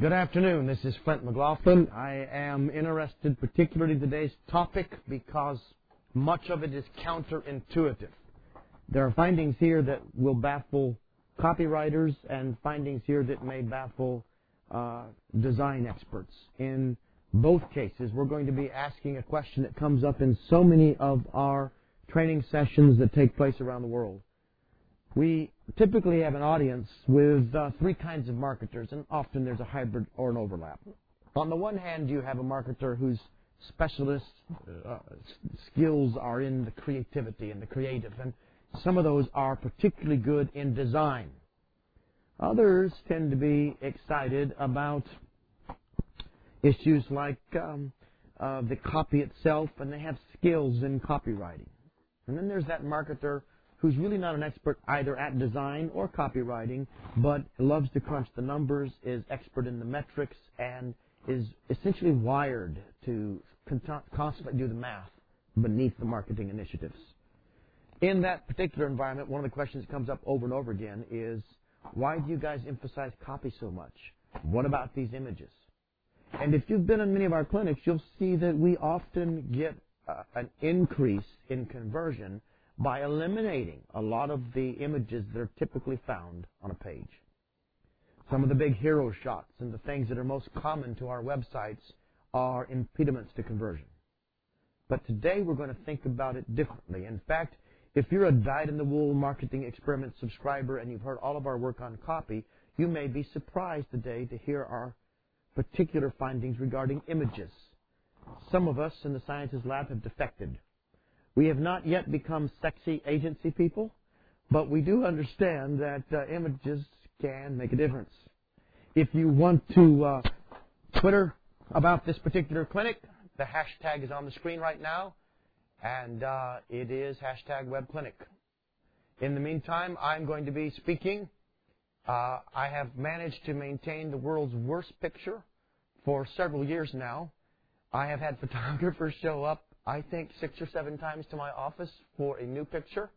Good afternoon. This is Flint McLaughlin. I am interested particularly in today's topic because much of it is counterintuitive. There are findings here that will baffle copywriters and findings here that may baffle uh, design experts. In both cases, we're going to be asking a question that comes up in so many of our training sessions that take place around the world. We typically have an audience with uh, three kinds of marketers, and often there's a hybrid or an overlap. On the one hand, you have a marketer whose specialist uh, skills are in the creativity and the creative, and some of those are particularly good in design. Others tend to be excited about issues like um, uh, the copy itself, and they have skills in copywriting. And then there's that marketer who's really not an expert either at design or copywriting, but loves to crunch the numbers, is expert in the metrics, and is essentially wired to constantly do the math beneath the marketing initiatives. In that particular environment, one of the questions that comes up over and over again is, why do you guys emphasize copy so much? What about these images? And if you've been in many of our clinics, you'll see that we often get uh, an increase in conversion by eliminating a lot of the images that are typically found on a page. Some of the big hero shots and the things that are most common to our websites are impediments to conversion. But today we're going to think about it differently. In fact, if you're a dyed-in-the-wool marketing experiment subscriber and you've heard all of our work on copy, you may be surprised today to hear our particular findings regarding images. Some of us in the sciences lab have defected we have not yet become sexy agency people, but we do understand that uh, images can make a difference. If you want to uh, Twitter about this particular clinic, the hashtag is on the screen right now, and uh, it is hashtag webclinic. In the meantime, I'm going to be speaking. Uh, I have managed to maintain the world's worst picture for several years now. I have had photographers show up I think, six or seven times to my office for a new picture.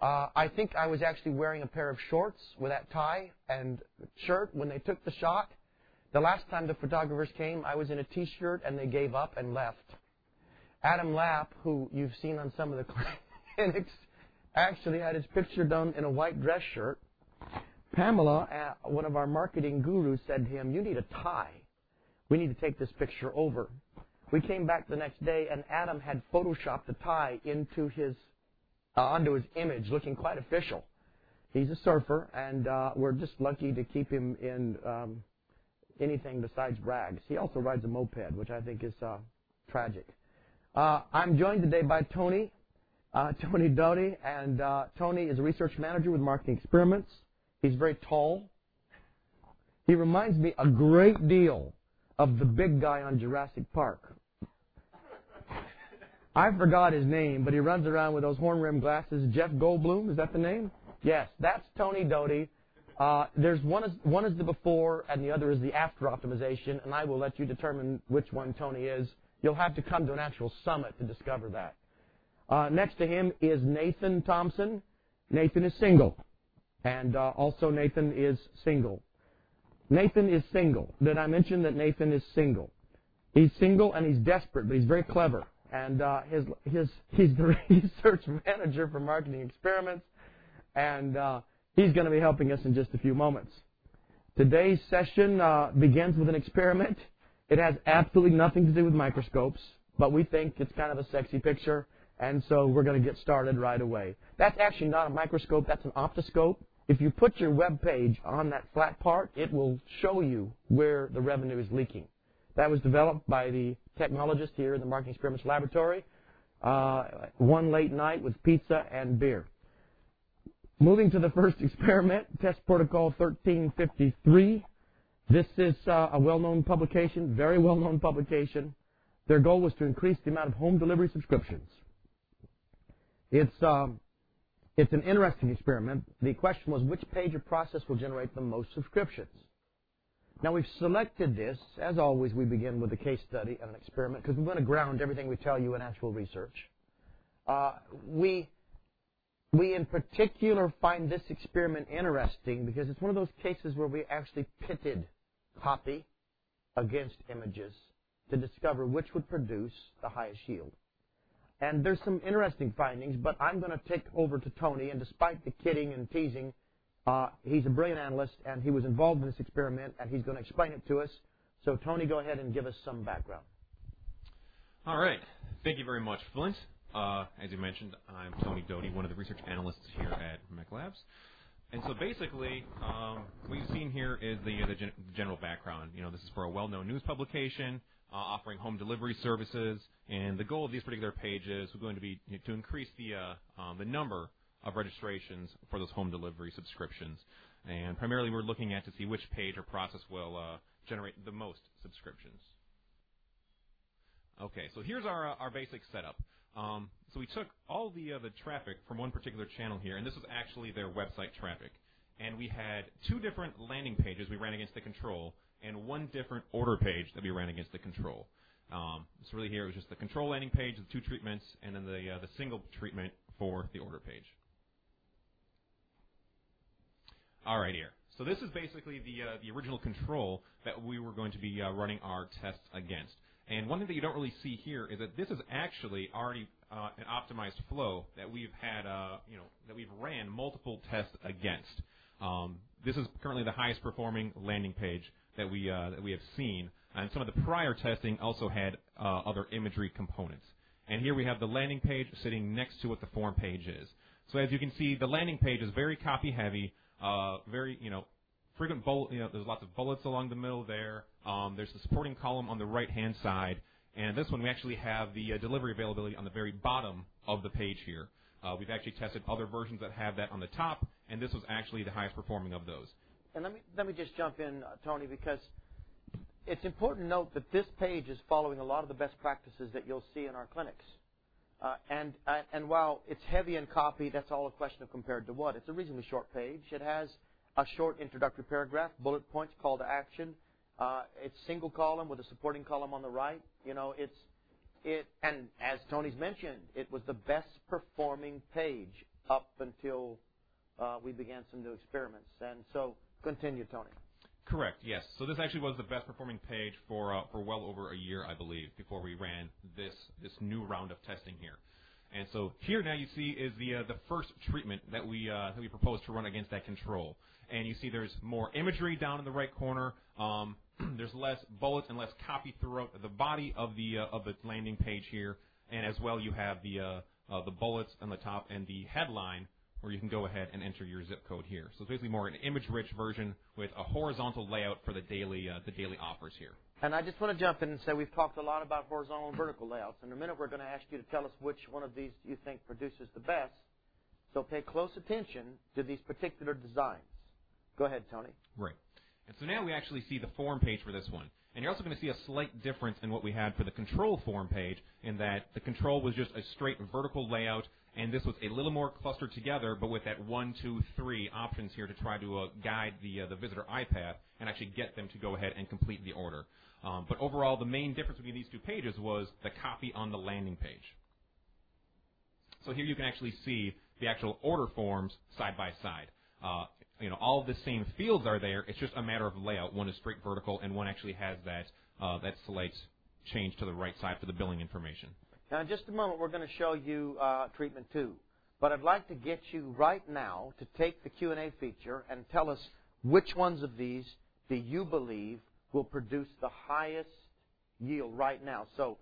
Uh, I think I was actually wearing a pair of shorts with that tie and shirt when they took the shot. The last time the photographers came, I was in a t-shirt and they gave up and left. Adam Lapp, who you've seen on some of the clinics, actually had his picture done in a white dress shirt. Pamela, uh, one of our marketing gurus, said to him, you need a tie. We need to take this picture over. We came back the next day, and Adam had photoshopped the tie into his uh, onto his image, looking quite official. He's a surfer, and uh, we're just lucky to keep him in um, anything besides rags. He also rides a moped, which I think is uh, tragic. Uh, I'm joined today by Tony, uh, Tony Doty, and uh, Tony is a research manager with Marketing Experiments. He's very tall. He reminds me a great deal of the big guy on Jurassic Park. I forgot his name, but he runs around with those horn rimmed glasses. Jeff Goldblum, is that the name? Yes, that's Tony Doty. Uh, there's one is one is the before and the other is the after optimization, and I will let you determine which one Tony is. You'll have to come to an actual summit to discover that. Uh, next to him is Nathan Thompson. Nathan is single, and uh, also Nathan is single. Nathan is single. Did I mention that Nathan is single? He's single and he's desperate, but he's very clever and uh, his his he's the research manager for marketing experiments, and uh, he's going to be helping us in just a few moments. Today's session uh, begins with an experiment. It has absolutely nothing to do with microscopes, but we think it's kind of a sexy picture, and so we're going to get started right away. That's actually not a microscope; that's an optoscope. If you put your web page on that flat part, it will show you where the revenue is leaking. That was developed by the technologist here in the Marketing Experiments Laboratory. Uh, one late night with pizza and beer. Moving to the first experiment, test protocol 1353. This is uh, a well-known publication, very well-known publication. Their goal was to increase the amount of home delivery subscriptions. It's um, it's an interesting experiment. The question was which page or process will generate the most subscriptions. Now we've selected this. As always, we begin with a case study and an experiment because we want to ground everything we tell you in actual research. Uh, we we in particular find this experiment interesting because it's one of those cases where we actually pitted copy against images to discover which would produce the highest yield. And there's some interesting findings, but I'm going to take over to Tony, and despite the kidding and teasing, uh, he's a brilliant analyst, and he was involved in this experiment, and he's going to explain it to us. So, Tony, go ahead and give us some background. All right. Thank you very much, Flint. Uh, as you mentioned, I'm Tony Doty, one of the research analysts here at MECLabs. And so basically, um, what you've seen here is the, the gen- general background. You know, this is for a well-known news publication uh, offering home delivery services, and the goal of these particular pages is going to be to increase the uh, um, the number of registrations for those home delivery subscriptions. And primarily, we're looking at to see which page or process will uh, generate the most subscriptions. Okay, so here's our uh, our basic setup. Um, so we took all the uh, the traffic from one particular channel here, and this was actually their website traffic. And we had two different landing pages we ran against the control, and one different order page that we ran against the control. Um, so really here it was just the control landing page, the two treatments, and then the uh, the single treatment for the order page. All right, here. So this is basically the uh, the original control that we were going to be uh, running our tests against. And one thing that you don't really see here is that this is actually already uh, an optimized flow that we've had, uh, you know, that we've ran multiple tests against. Um, this is currently the highest performing landing page that we uh, that we have seen, and some of the prior testing also had uh, other imagery components. And here we have the landing page sitting next to what the form page is. So as you can see, the landing page is very copy heavy, uh, very you know frequent bullet, you know, there's lots of bullets along the middle there. Um, there's the supporting column on the right-hand side. And this one, we actually have the uh, delivery availability on the very bottom of the page here. Uh, we've actually tested other versions that have that on the top, and this was actually the highest performing of those. And let me let me just jump in, uh, Tony, because it's important to note that this page is following a lot of the best practices that you'll see in our clinics. Uh, and uh, and while it's heavy in copy, that's all a question of compared to what. It's a reasonably short page. It has a short introductory paragraph, bullet points, call to action. Uh, it's single column with a supporting column on the right. You know, it's it, and as Tony's mentioned, it was the best performing page up until uh, we began some new experiments. And so, continue, Tony. Correct. Yes. So this actually was the best performing page for uh, for well over a year, I believe, before we ran this this new round of testing here. And so here now you see is the uh, the first treatment that we uh, that we propose to run against that control. And you see there's more imagery down in the right corner. Um, there's less bullets and less copy throughout the body of the uh, of the landing page here. And as well, you have the uh, uh, the bullets on the top and the headline where you can go ahead and enter your zip code here. So it's basically more an image-rich version with a horizontal layout for the daily uh, the daily offers here. And I just want to jump in and say we've talked a lot about horizontal and vertical layouts. In a minute, we're going to ask you to tell us which one of these you think produces the best. So pay close attention to these particular designs. Go ahead, Tony. Right. And so now we actually see the form page for this one. And you're also going to see a slight difference in what we had for the control form page in that the control was just a straight vertical layout and this was a little more clustered together, but with that one, two, three options here to try to uh, guide the uh, the visitor eye-path and actually get them to go ahead and complete the order. Um, but overall, the main difference between these two pages was the copy on the landing page. So here you can actually see the actual order forms side by side. Uh, you know, all of the same fields are there. It's just a matter of layout. One is straight vertical, and one actually has that uh, that select change to the right side for the billing information. Now, in just a moment, we're going to show you uh, treatment two. But I'd like to get you right now to take the Q&A feature and tell us which ones of these do you believe will produce the highest yield right now. So,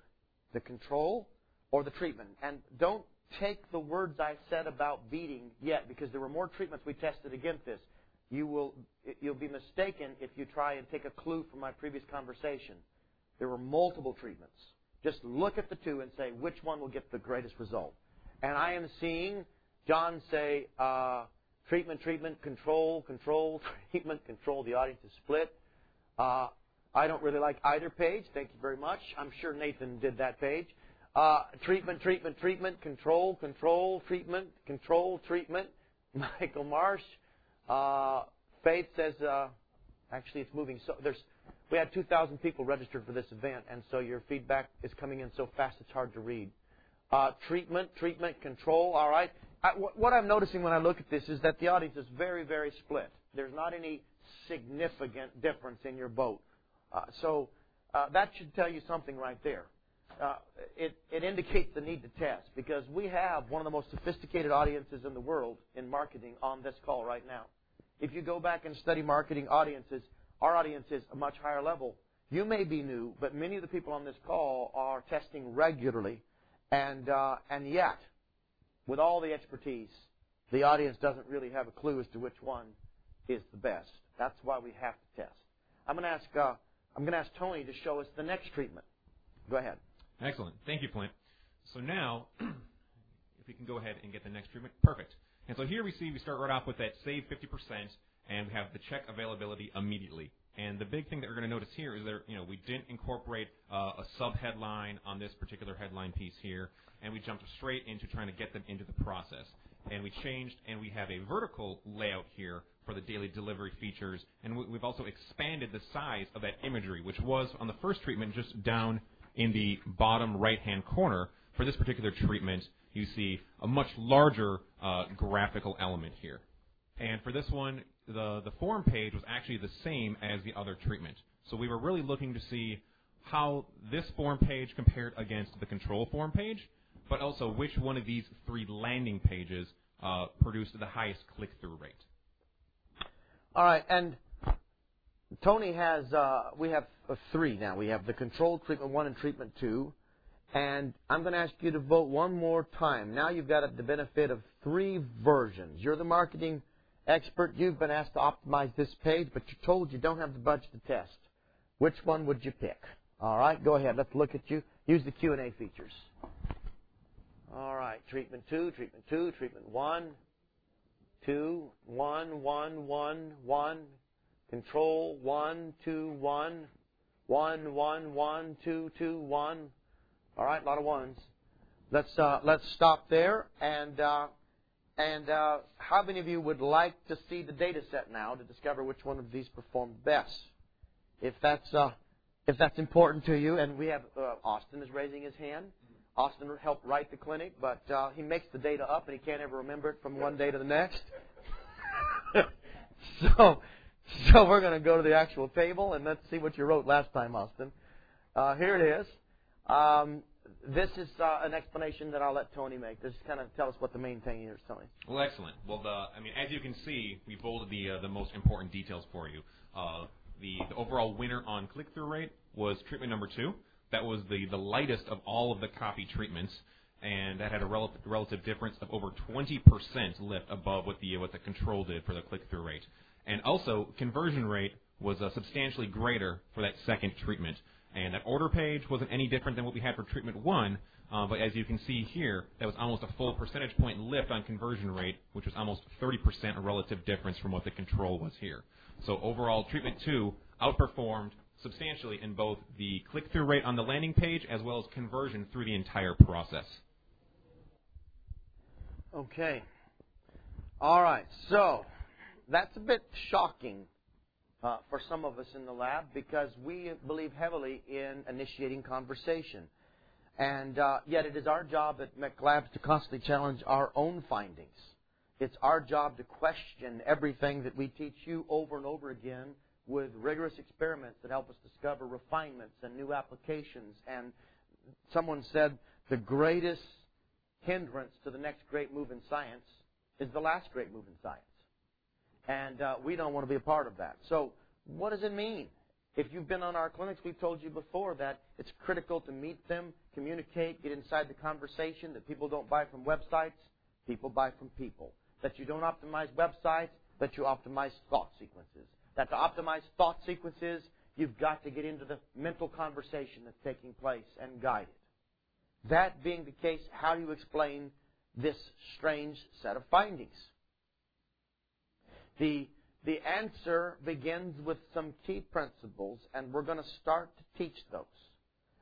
the control or the treatment. And don't take the words I said about beating yet, because there were more treatments we tested against this. You will you'll be mistaken if you try and take a clue from my previous conversation. There were multiple treatments. Just look at the two and say which one will get the greatest result. And I am seeing John say uh, treatment, treatment, control, control, treatment, control. The audience is split. Uh, I don't really like either page. Thank you very much. I'm sure Nathan did that page. Uh, treatment, treatment, treatment, control, control, treatment, control, treatment. Michael Marsh. Uh, Faith says, uh, actually, it's moving. So there's, we had 2,000 people registered for this event, and so your feedback is coming in so fast it's hard to read. Uh, treatment, treatment, control. All right. I, what I'm noticing when I look at this is that the audience is very, very split. There's not any significant difference in your vote. Uh, so uh, that should tell you something right there. Uh, it, it indicates the need to test because we have one of the most sophisticated audiences in the world in marketing on this call right now. If you go back and study marketing audiences, our audience is a much higher level. You may be new, but many of the people on this call are testing regularly, and uh, and yet, with all the expertise, the audience doesn't really have a clue as to which one is the best. That's why we have to test. I'm going to ask uh, I'm going to ask Tony to show us the next treatment. Go ahead. Excellent. Thank you, Flint. So now, if we can go ahead and get the next treatment, perfect. And so here we see we start right off with that save 50%, and we have the check availability immediately. And the big thing that we're going to notice here is that you know we didn't incorporate uh, a sub headline on this particular headline piece here, and we jumped straight into trying to get them into the process. And we changed, and we have a vertical layout here for the daily delivery features, and we've also expanded the size of that imagery, which was on the first treatment just down in the bottom right-hand corner. For this particular treatment, you see a much larger uh, graphical element here. And for this one, the, the form page was actually the same as the other treatment. So we were really looking to see how this form page compared against the control form page, but also which one of these three landing pages uh, produced the highest click-through rate. All right, and Tony has, uh, we have uh, three now. We have the control treatment one and treatment two. And I'm going to ask you to vote one more time. Now you've got the benefit of three versions. You're the marketing expert. You've been asked to optimize this page, but you're told you don't have the budget to test. Which one would you pick? All right, go ahead. Let's look at you. Use the Q&A features. All right, treatment two, treatment two, treatment one, two, one, one, one, one, Control one, two, one, one, one, one, two, two, one. All right, a lot of ones. Let's uh, let's stop there. And uh, and uh, how many of you would like to see the data set now to discover which one of these performed best? If that's uh, if that's important to you, and we have uh, Austin is raising his hand. Austin helped write the clinic, but uh, he makes the data up and he can't ever remember it from one day to the next. so So we're going to go to the actual table and let's see what you wrote last time, Austin. Uh, here it is. Um, this is uh, an explanation that I'll let Tony make. Just kind of tell us what the main thing is, Tony. Well, excellent. Well, the, I mean, as you can see, we bolded the uh, the most important details for you. Uh, the, the overall winner on click-through rate was treatment number two. That was the, the lightest of all of the copy treatments, and that had a rel- relative difference of over 20% lift above what the what the control did for the click-through rate. And also, conversion rate was uh, substantially greater for that second treatment. And that order page wasn't any different than what we had for treatment one, uh, but as you can see here, that was almost a full percentage point lift on conversion rate, which was almost 30% a relative difference from what the control was here. So overall, treatment two outperformed substantially in both the click-through rate on the landing page as well as conversion through the entire process. Okay. All right. So that's a bit shocking uh, for some of us in the lab because we believe heavily in initiating conversation. And uh, yet it is our job at MECLabs to constantly challenge our own findings. It's our job to question everything that we teach you over and over again with rigorous experiments that help us discover refinements and new applications. And someone said the greatest hindrance to the next great move in science is the last great move in science. And uh, we don't want to be a part of that. So, what does it mean? If you've been on our clinics, we've told you before that it's critical to meet them, communicate, get inside the conversation, that people don't buy from websites, people buy from people. That you don't optimize websites, that you optimize thought sequences. That to optimize thought sequences, you've got to get into the mental conversation that's taking place and guide it. That being the case, how do you explain this strange set of findings? The, the answer begins with some key principles, and we're going to start to teach those.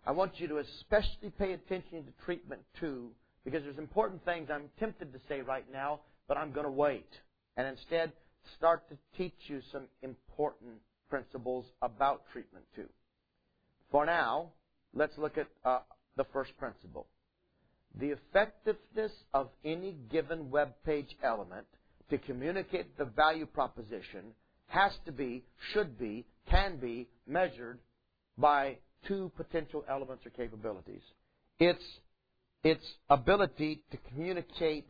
I want you to especially pay attention to treatment two, because there's important things I'm tempted to say right now, but I'm going to wait. And instead, start to teach you some important principles about treatment two. For now, let's look at uh, the first principle. The effectiveness of any given web page element to communicate the value proposition has to be, should be, can be measured by two potential elements or capabilities. It's its ability to communicate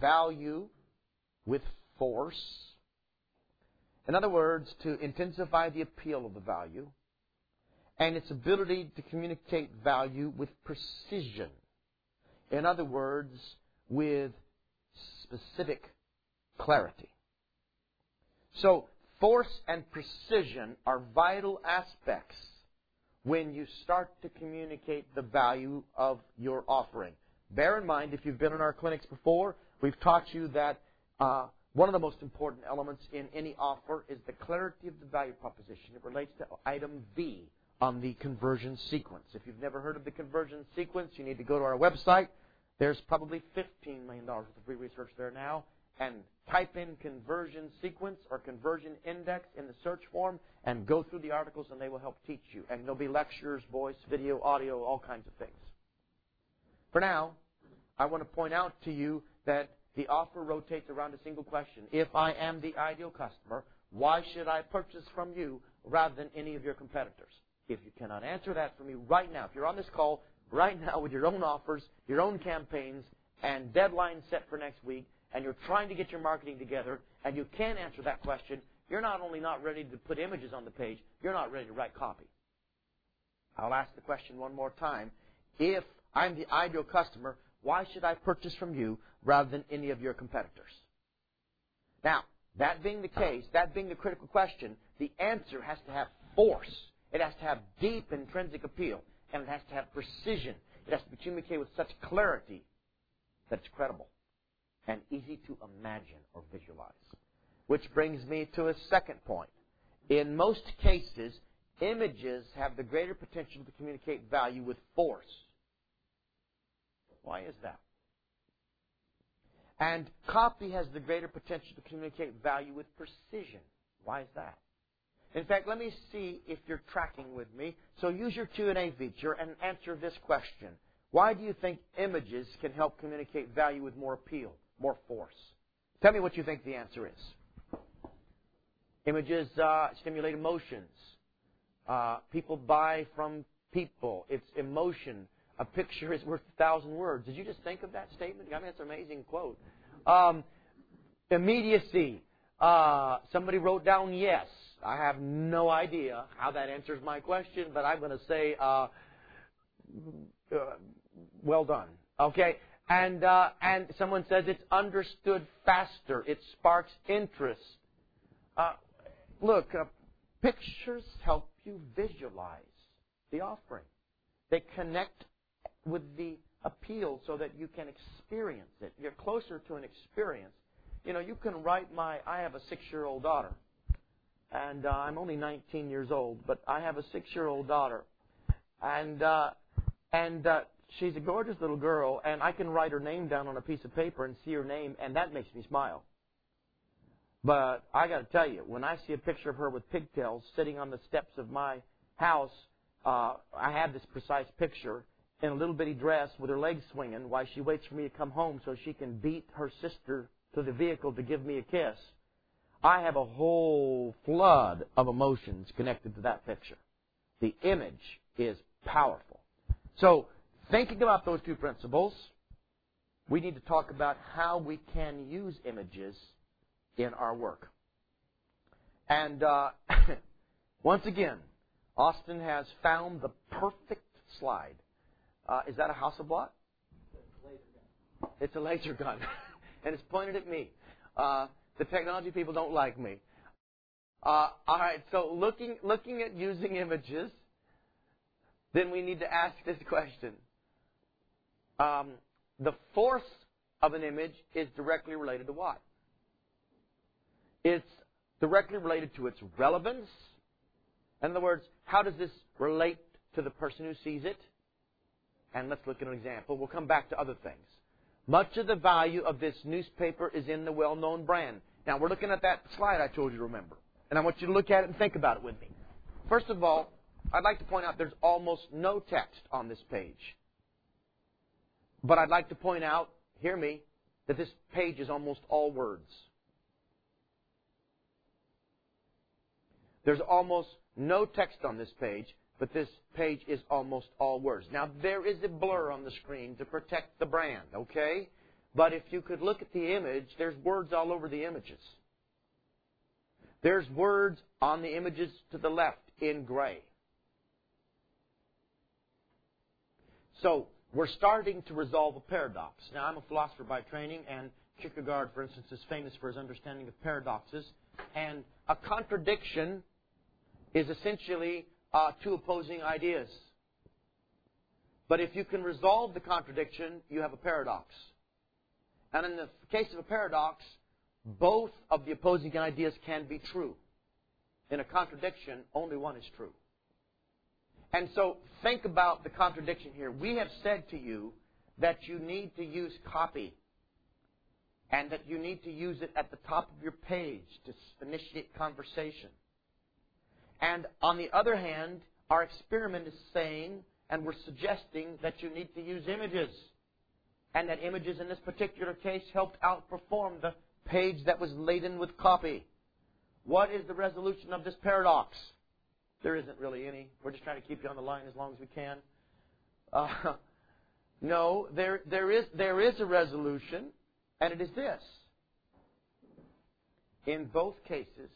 value with force. In other words, to intensify the appeal of the value. And its ability to communicate value with precision. In other words, with specific clarity. So, force and precision are vital aspects when you start to communicate the value of your offering. Bear in mind, if you've been in our clinics before, we've taught you that uh, one of the most important elements in any offer is the clarity of the value proposition. It relates to item V on the conversion sequence. If you've never heard of the conversion sequence, you need to go to our website. There's probably $15 million worth of free research there now and type in conversion sequence or conversion index in the search form and go through the articles and they will help teach you. And there'll be lectures, voice, video, audio, all kinds of things. For now, I want to point out to you that the offer rotates around a single question. If I am the ideal customer, why should I purchase from you rather than any of your competitors? If you cannot answer that for me right now, if you're on this call right now with your own offers, your own campaigns, and deadlines set for next week, and you're trying to get your marketing together and you can't answer that question, you're not only not ready to put images on the page, you're not ready to write copy. I'll ask the question one more time. If I'm the ideal customer, why should I purchase from you rather than any of your competitors? Now, that being the case, that being the critical question, the answer has to have force. It has to have deep intrinsic appeal. And it has to have precision. It has to be communicated with such clarity that it's credible and easy to imagine or visualize. Which brings me to a second point. In most cases, images have the greater potential to communicate value with force. Why is that? And copy has the greater potential to communicate value with precision. Why is that? In fact, let me see if you're tracking with me. So use your Q&A feature and answer this question. Why do you think images can help communicate value with more appeal? More force. Tell me what you think the answer is. Images uh, stimulate emotions. Uh, people buy from people. It's emotion. A picture is worth a thousand words. Did you just think of that statement? I mean, that's an amazing quote. Um, immediacy. Uh, somebody wrote down yes. I have no idea how that answers my question, but I'm going to say, uh, uh, well done. Okay? And uh, and someone says it's understood faster. It sparks interest. Uh, look, uh, pictures help you visualize the offering. They connect with the appeal so that you can experience it. You're closer to an experience. You know, you can write my. I have a six-year-old daughter, and uh, I'm only 19 years old, but I have a six-year-old daughter, and uh, and uh, she's a gorgeous little girl, and I can write her name down on a piece of paper and see her name, and that makes me smile. But I got to tell you, when I see a picture of her with pigtails sitting on the steps of my house, uh, I have this precise picture in a little bitty dress with her legs swinging while she waits for me to come home so she can beat her sister to the vehicle to give me a kiss. I have a whole flood of emotions connected to that picture. The image is powerful. So Thinking about those two principles, we need to talk about how we can use images in our work. And uh, once again, Austin has found the perfect slide. Uh, is that a Hasselblad? It's a laser gun, and it's pointed at me. Uh, the technology people don't like me. Uh, all right, so looking looking at using images, then we need to ask this question: um, the force of an image is directly related to what? Its directly related to its relevance. In other words, how does this relate to the person who sees it? And let's look at an example. We'll come back to other things. Much of the value of this newspaper is in the well-known brand. Now, we're looking at that slide I told you to remember. And I want you to look at it and think about it with me. First of all, I'd like to point out there's almost no text on this page. But I'd like to point out, hear me, that this page is almost all words. There's almost no text on this page, but this page is almost all words. Now, there is a blur on the screen to protect the brand, okay? But if you could look at the image, there's words all over the images. There's words on the images to the left in gray. So, we're starting to resolve a paradox. Now, I'm a philosopher by training, and Kierkegaard, for instance, is famous for his understanding of paradoxes. And a contradiction is essentially uh, two opposing ideas. But if you can resolve the contradiction, you have a paradox. And in the case of a paradox, both of the opposing ideas can be true. In a contradiction, only one is true. And so think about the contradiction here. We have said to you that you need to use copy and that you need to use it at the top of your page to initiate conversation. And on the other hand, our experiment is saying and we're suggesting that you need to use images. And that images in this particular case helped outperform the page that was laden with copy. What is the resolution of this paradox? There isn't really any. We're just trying to keep you on the line as long as we can. Uh, no, there, there, is, there is a resolution, and it is this. In both cases,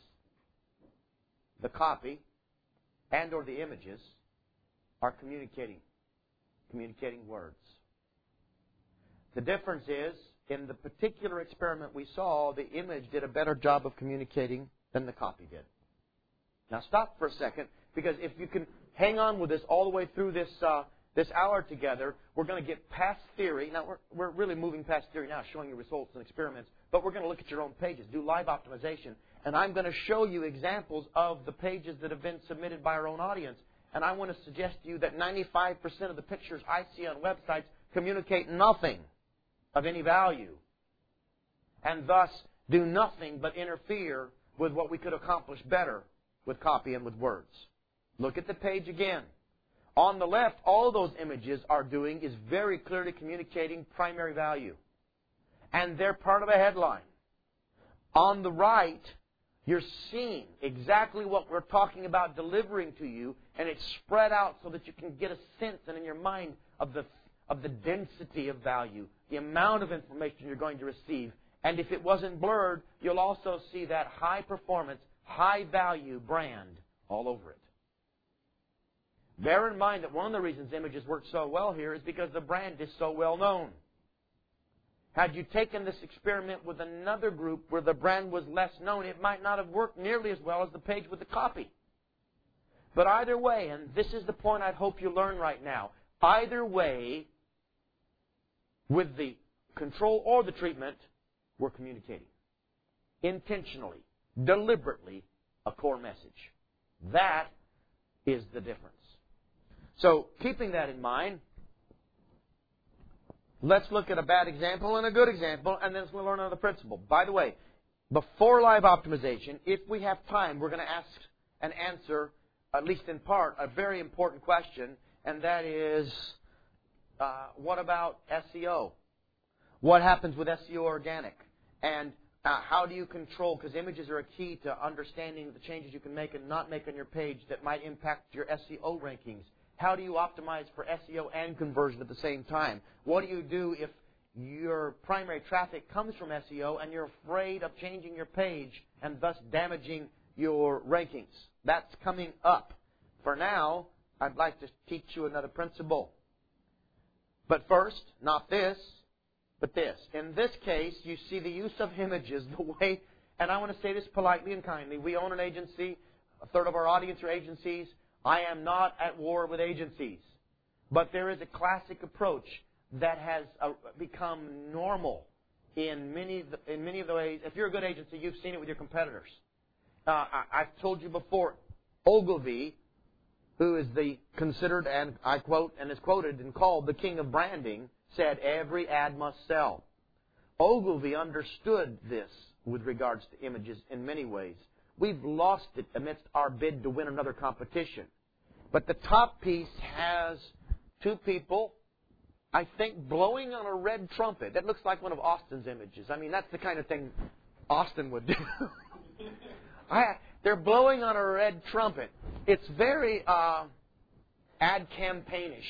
the copy and or the images are communicating communicating words. The difference is in the particular experiment we saw, the image did a better job of communicating than the copy did. Now stop for a second because if you can hang on with us all the way through this uh, this hour together, we're going to get past theory. Now we're we're really moving past theory now, showing you results and experiments, but we're going to look at your own pages, do live optimization, and I'm going to show you examples of the pages that have been submitted by our own audience. And I want to suggest to you that 95% of the pictures I see on websites communicate nothing of any value, and thus do nothing but interfere with what we could accomplish better with copy and with words. Look at the page again. On the left, all those images are doing is very clearly communicating primary value. And they're part of a headline. On the right, you're seeing exactly what we're talking about delivering to you, and it's spread out so that you can get a sense and in your mind of the, of the density of value, the amount of information you're going to receive. And if it wasn't blurred, you'll also see that high performance, high value brand all over it. Bear in mind that one of the reasons images work so well here is because the brand is so well known. Had you taken this experiment with another group where the brand was less known, it might not have worked nearly as well as the page with the copy. But either way, and this is the point I'd hope you learn right now, either way, with the control or the treatment, we're communicating. Intentionally, deliberately, a core message. That is the difference. So, keeping that in mind, Let's look at a bad example and a good example, and then let's learn another principle. By the way, before live optimization, if we have time, we're going to ask and answer, at least in part, a very important question, and that is, uh, what about SEO? What happens with SEO organic? And uh, how do you control? Because images are a key to understanding the changes you can make and not make on your page that might impact your SEO rankings. How do you optimize for SEO and conversion at the same time? What do you do if your primary traffic comes from SEO and you're afraid of changing your page and thus damaging your rankings? That's coming up. For now, I'd like to teach you another principle. But first, not this, but this. In this case, you see the use of images the way, and I want to say this politely and kindly. We own an agency. A third of our audience are agencies. I am not at war with agencies. But there is a classic approach that has uh, become normal in many, in many of the ways. If you're a good agency, you've seen it with your competitors. Uh, I, I've told you before, Ogilvy, who is the considered and I quote and is quoted and called the king of branding, said every ad must sell. Ogilvy understood this with regards to images in many ways. We've lost it amidst our bid to win another competition. But the top piece has two people, I think, blowing on a red trumpet. That looks like one of Austin's images. I mean, that's the kind of thing Austin would do. I, they're blowing on a red trumpet. It's very uh, ad campaignish,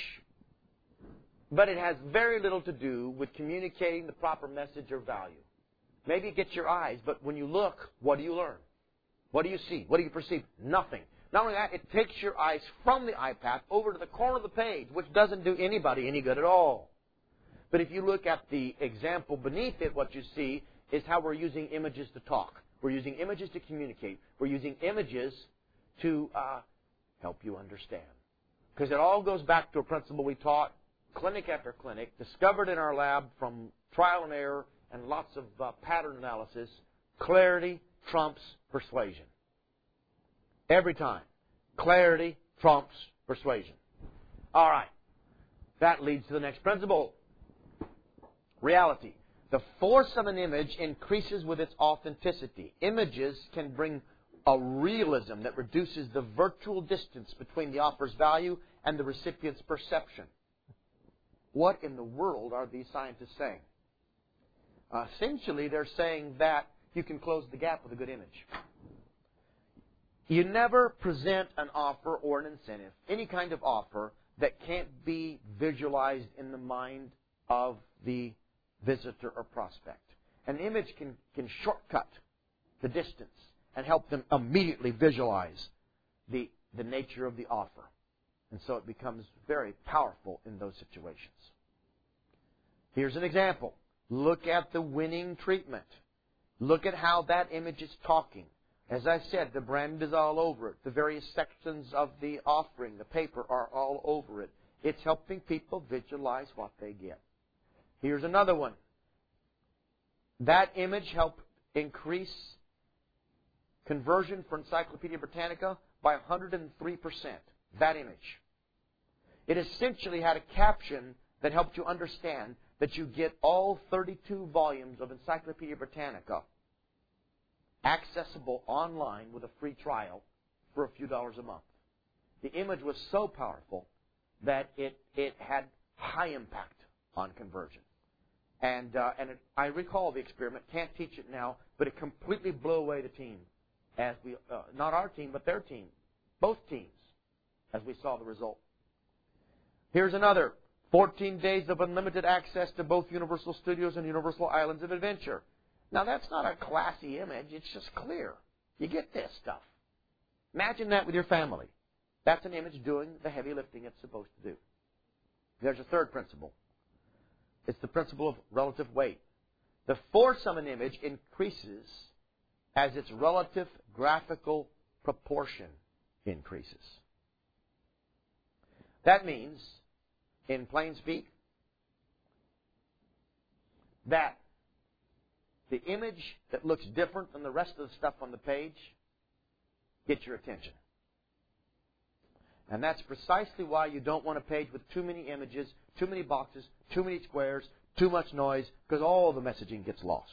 but it has very little to do with communicating the proper message or value. Maybe it gets your eyes, but when you look, what do you learn? What do you see? What do you perceive? Nothing. Not only that, it takes your eyes from the eye-path over to the corner of the page, which doesn't do anybody any good at all. But if you look at the example beneath it, what you see is how we're using images to talk. We're using images to communicate. We're using images to uh, help you understand. Because it all goes back to a principle we taught clinic after clinic, discovered in our lab from trial and error and lots of uh, pattern analysis. Clarity trumps persuasion. Every time. Clarity trumps persuasion. All right. That leads to the next principle. Reality. The force of an image increases with its authenticity. Images can bring a realism that reduces the virtual distance between the offer's value and the recipient's perception. What in the world are these scientists saying? Essentially, they're saying that you can close the gap with a good image. You never present an offer or an incentive, any kind of offer, that can't be visualized in the mind of the visitor or prospect. An image can, can shortcut the distance and help them immediately visualize the, the nature of the offer. And so it becomes very powerful in those situations. Here's an example. Look at the winning treatment. Look at how that image is talking. As I said, the brand is all over it. The various sections of the offering, the paper, are all over it. It's helping people visualize what they get. Here's another one. That image helped increase conversion for Encyclopedia Britannica by 103%. That image. It essentially had a caption that helped you understand that you get all 32 volumes of Encyclopedia Britannica accessible online with a free trial for a few dollars a month. The image was so powerful that it, it had high impact on conversion. And, uh, and it, I recall the experiment, can't teach it now, but it completely blew away the team. As we, uh, not our team, but their team. Both teams, as we saw the result. Here's another 14 days of unlimited access to both Universal Studios and Universal Islands of Adventure. Now, that's not a classy image, it's just clear. You get this stuff. Imagine that with your family. That's an image doing the heavy lifting it's supposed to do. There's a third principle. It's the principle of relative weight. The force of an image increases as its relative graphical proportion increases. That means in plain speak, that the image that looks different than the rest of the stuff on the page gets your attention. And that's precisely why you don't want a page with too many images, too many boxes, too many squares, too much noise, because all the messaging gets lost.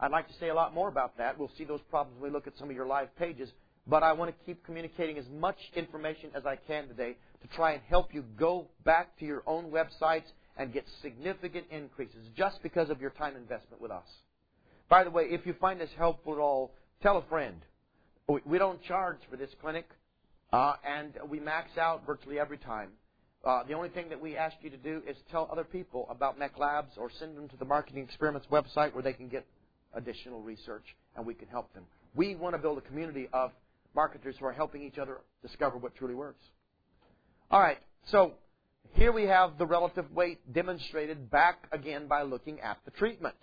I'd like to say a lot more about that. We'll see those problems when we look at some of your live pages. But I want to keep communicating as much information as I can today to try and help you go back to your own websites and get significant increases just because of your time investment with us. By the way, if you find this helpful at all, tell a friend. We don't charge for this clinic, uh, and we max out virtually every time. Uh, the only thing that we ask you to do is tell other people about MECLabs or send them to the Marketing Experiments website where they can get additional research and we can help them. We want to build a community of marketers who are helping each other discover what truly works. All right, so here we have the relative weight demonstrated back again by looking at the treatment.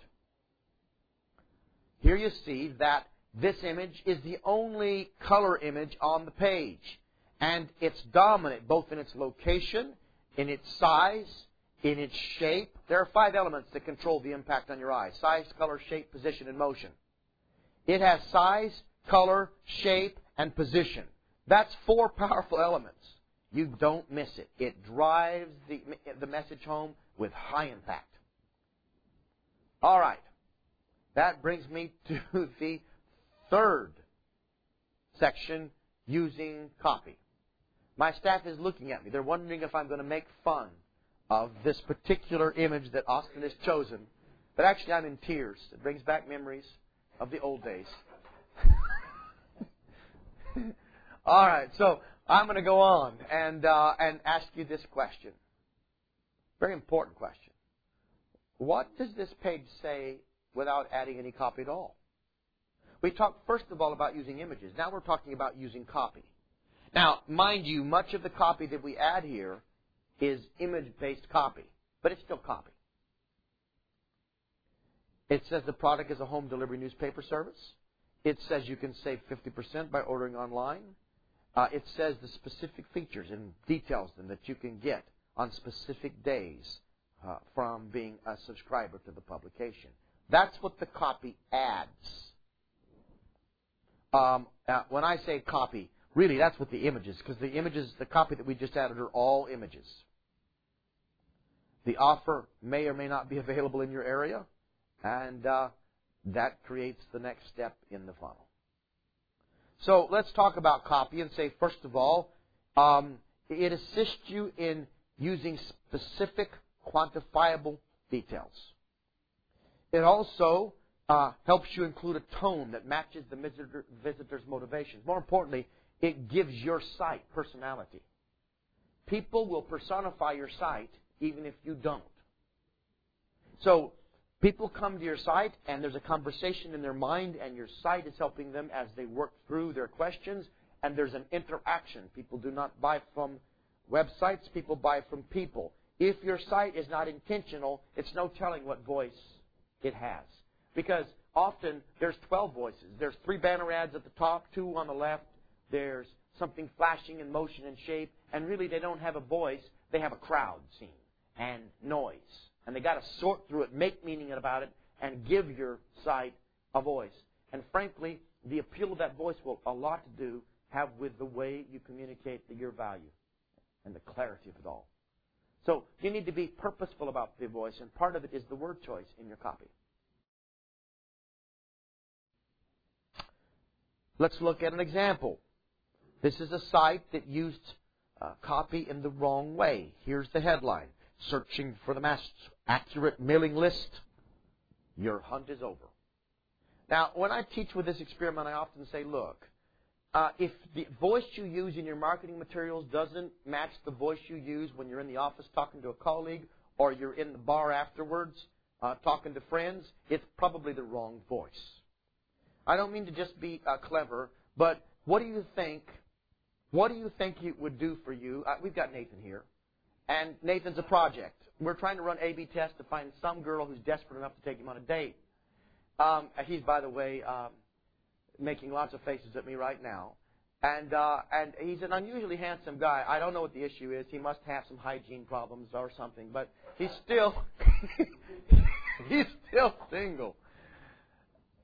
Here you see that this image is the only color image on the page. And it's dominant both in its location, in its size, in its shape. There are five elements that control the impact on your eyes size, color, shape, position, and motion. It has size, color, shape, and position. That's four powerful elements. You don't miss it. It drives the, the message home with high impact. All right. That brings me to the third section using copy. My staff is looking at me. They're wondering if I'm going to make fun of this particular image that Austin has chosen. But actually, I'm in tears. It brings back memories of the old days. All right, so I'm going to go on and uh, and ask you this question. Very important question. What does this page say without adding any copy at all? We talked first of all about using images. Now we're talking about using copy. Now, mind you, much of the copy that we add here is image-based copy, but it's still copy. It says the product is a home delivery newspaper service. It says you can save 50% by ordering online. Uh, it says the specific features and details them that you can get on specific days uh, from being a subscriber to the publication. That's what the copy adds. Um, uh, when I say copy, really that's what the images, because the images, the copy that we just added are all images. The offer may or may not be available in your area, and uh, that creates the next step in the funnel. So let's talk about copy and say, first of all, um, it assists you in using specific, quantifiable details. It also uh, helps you include a tone that matches the visitor, visitor's motivations. More importantly, it gives your site personality. People will personify your site even if you don't. So people come to your site and there's a conversation in their mind and your site is helping them as they work through their questions and there's an interaction. People do not buy from websites, people buy from people. If your site is not intentional, it's no telling what voice it has. Because often there's 12 voices. There's three banner ads at the top, two on the left. There's something flashing in motion and shape, and really they don't have a voice. They have a crowd scene and noise. And they got to sort through it, make meaning about it, and give your site a voice. And frankly, the appeal of that voice will a lot to do have with the way you communicate your value and the clarity of it all. So you need to be purposeful about the voice, and part of it is the word choice in your copy. Let's look at an example. This is a site that used uh, copy in the wrong way. Here's the headline Searching for the most accurate mailing list. Your hunt is over. Now, when I teach with this experiment, I often say, look, uh, if the voice you use in your marketing materials doesn't match the voice you use when you're in the office talking to a colleague or you're in the bar afterwards uh, talking to friends, it's probably the wrong voice. I don't mean to just be uh, clever, but what do you think? What do you think it would do for you? Uh, we've got Nathan here. And Nathan's a project. We're trying to run A/B tests to find some girl who's desperate enough to take him on a date. Um, he's, by the way, um, making lots of faces at me right now. And uh, and he's an unusually handsome guy. I don't know what the issue is. He must have some hygiene problems or something. But he's still he's still single.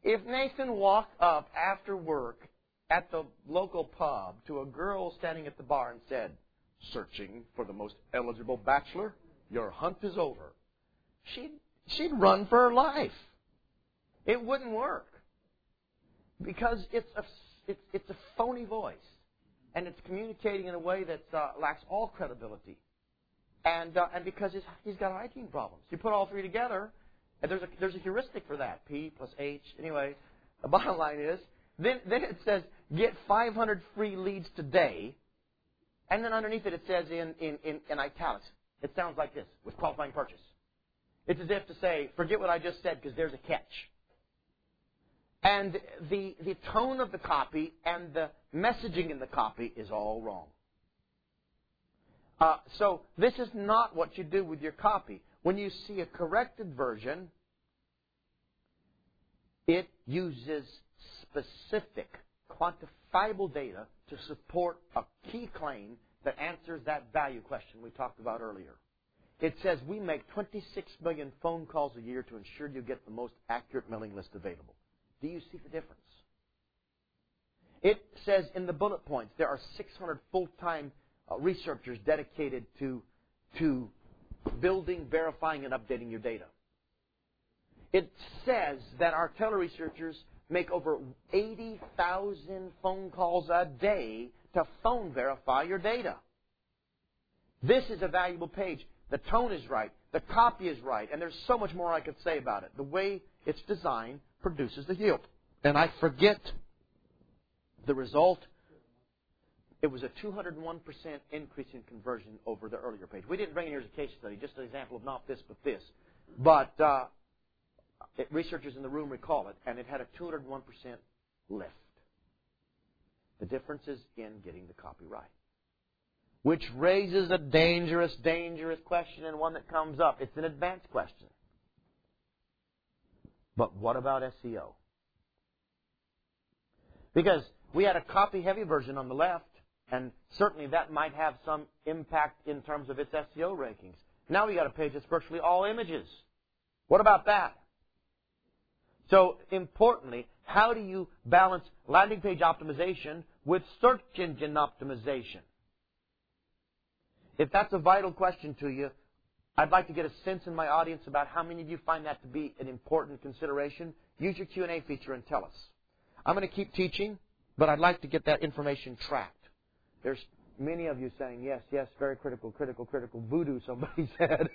If Nathan walked up after work at the local pub to a girl standing at the bar and said, searching for the most eligible bachelor, your hunt is over. She'd, she'd run for her life. It wouldn't work. Because it's a, it's, it's a phony voice. And it's communicating in a way that uh, lacks all credibility. And, uh, and because he's, he's got hygiene problems. You put all three together, and there's a, there's a heuristic for that. P plus H. Anyway, the bottom line is, then, then it says, get 500 free leads today and then underneath it, it says in, in, in, in italics, it sounds like this, with qualifying purchase. It's as if to say, forget what I just said because there's a catch. And the, the tone of the copy and the messaging in the copy is all wrong. Uh, so this is not what you do with your copy. When you see a corrected version, it uses specific, quantifiable data to support a key claim that answers that value question we talked about earlier. It says we make 26 million phone calls a year to ensure you get the most accurate mailing list available. Do you see the difference? It says in the bullet points there are 600 full-time uh, researchers dedicated to, to building, verifying, and updating your data. It says that our tele-researchers make over 80,000 phone calls a day to phone verify your data. This is a valuable page. The tone is right. The copy is right. And there's so much more I could say about it. The way it's designed produces the yield. And I forget the result. It was a 201% increase in conversion over the earlier page. We didn't bring it here as a case study, just an example of not this but this. But uh, Uh, it, researchers in the room recall it, and it had a 201% lift. The difference is in getting the copy right. Which raises a dangerous, dangerous question and one that comes up. It's an advanced question. But what about SEO? Because we had a copy heavy version on the left, and certainly that might have some impact in terms of its SEO rankings. Now we got a page that's virtually all images. What about that? So importantly, how do you balance landing page optimization with search engine optimization? If that's a vital question to you, I'd like to get a sense in my audience about how many of you find that to be an important consideration. Use your Q&A feature and tell us. I'm going to keep teaching, but I'd like to get that information tracked. There's many of you saying, yes, yes, very critical, critical, critical. Voodoo, somebody said.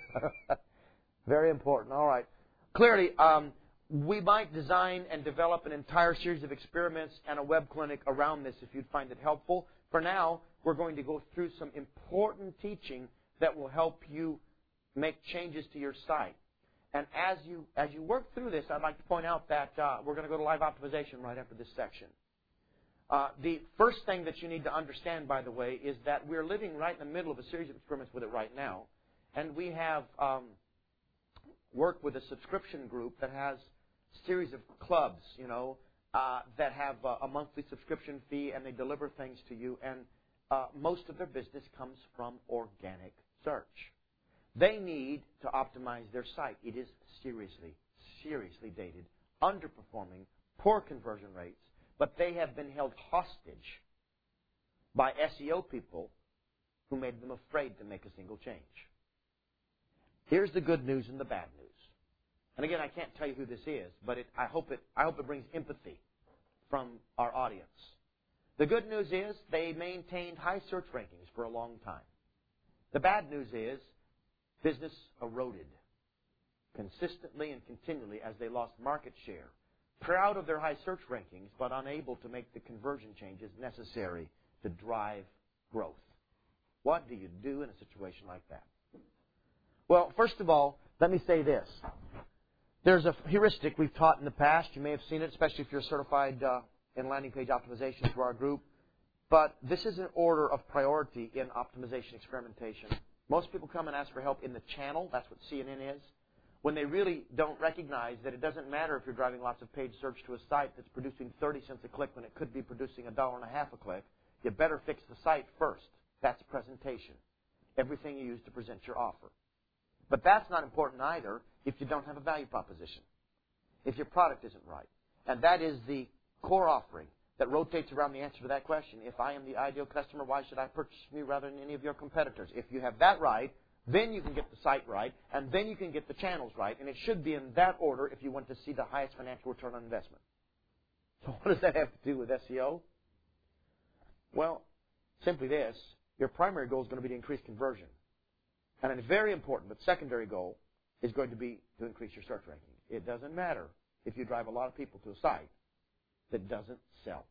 very important. All right. Clearly, um, we might design and develop an entire series of experiments and a web clinic around this if you'd find it helpful. For now, we're going to go through some important teaching that will help you make changes to your site. And as you as you work through this, I'd like to point out that uh, we're going to go to live optimization right after this section. Uh, the first thing that you need to understand, by the way, is that we're living right in the middle of a series of experiments with it right now, and we have um, worked with a subscription group that has series of clubs, you know, uh, that have uh, a monthly subscription fee and they deliver things to you, and uh, most of their business comes from organic search. They need to optimize their site. It is seriously, seriously dated, underperforming, poor conversion rates, but they have been held hostage by SEO people who made them afraid to make a single change. Here's the good news and the bad news. And again, I can't tell you who this is, but it, I, hope it, I hope it brings empathy from our audience. The good news is they maintained high search rankings for a long time. The bad news is business eroded consistently and continually as they lost market share. Proud of their high search rankings, but unable to make the conversion changes necessary to drive growth. What do you do in a situation like that? Well, first of all, let me say this. There's a heuristic we've taught in the past. You may have seen it, especially if you're certified uh, in landing page optimization through our group. But this is an order of priority in optimization experimentation. Most people come and ask for help in the channel. That's what CNN is. When they really don't recognize that it doesn't matter if you're driving lots of page search to a site that's producing 30 cents a click when it could be producing a dollar and a half a click. You better fix the site first. That's presentation. Everything you use to present your offer. But that's not important either if you don't have a value proposition, if your product isn't right. And that is the core offering that rotates around the answer to that question. If I am the ideal customer, why should I purchase from you rather than any of your competitors? If you have that right, then you can get the site right, and then you can get the channels right, and it should be in that order if you want to see the highest financial return on investment. So what does that have to do with SEO? Well, simply this. Your primary goal is going to be to increase conversion. And a very important but secondary goal is going to be to increase your search ranking. It doesn't matter if you drive a lot of people to a site that doesn't sell.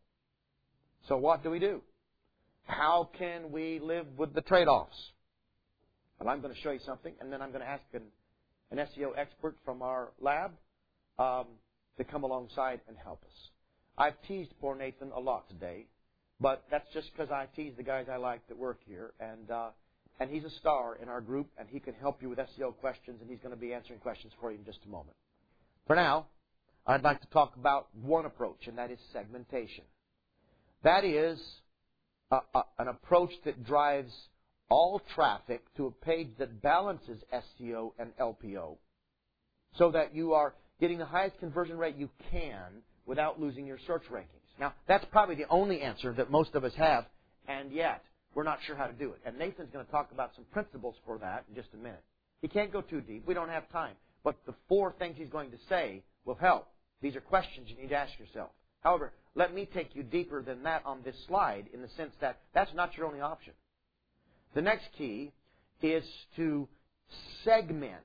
So what do we do? How can we live with the trade-offs? Well, I'm going to show you something, and then I'm going to ask an, an SEO expert from our lab um, to come alongside and help us. I've teased poor Nathan a lot today, but that's just because I tease the guys I like that work here, and uh, and he's a star in our group, and he can help you with SEO questions, and he's going to be answering questions for you in just a moment. For now, I'd like to talk about one approach, and that is segmentation. That is a, a, an approach that drives all traffic to a page that balances SEO and LPO so that you are getting the highest conversion rate you can without losing your search rankings. Now, that's probably the only answer that most of us have, and yet we're not sure how to do it. And Nathan's going to talk about some principles for that in just a minute. He can't go too deep. We don't have time. But the four things he's going to say will help. These are questions you need to ask yourself. However, let me take you deeper than that on this slide in the sense that that's not your only option. The next key is to segment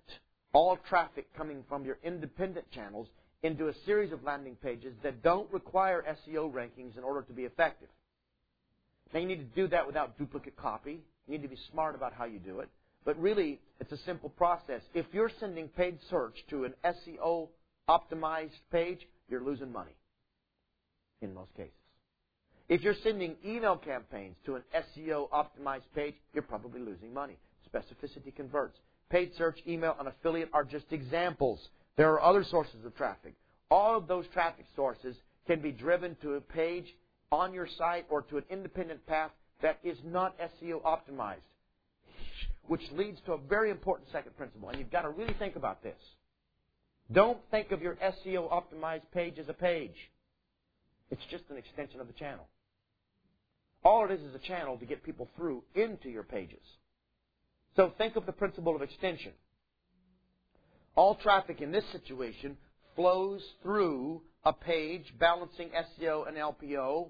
all traffic coming from your independent channels into a series of landing pages that don't require SEO rankings in order to be effective. Now you need to do that without duplicate copy. You need to be smart about how you do it. But really, it's a simple process. If you're sending paid search to an SEO optimized page, you're losing money in most cases. If you're sending email campaigns to an SEO optimized page, you're probably losing money. Specificity converts. Paid search, email, and affiliate are just examples. There are other sources of traffic. All of those traffic sources can be driven to a page on your site or to an independent path that is not SEO optimized which leads to a very important second principle. And you've got to really think about this. Don't think of your SEO optimized page as a page. It's just an extension of the channel. All it is is a channel to get people through into your pages. So think of the principle of extension. All traffic in this situation flows through a page balancing SEO and LPO.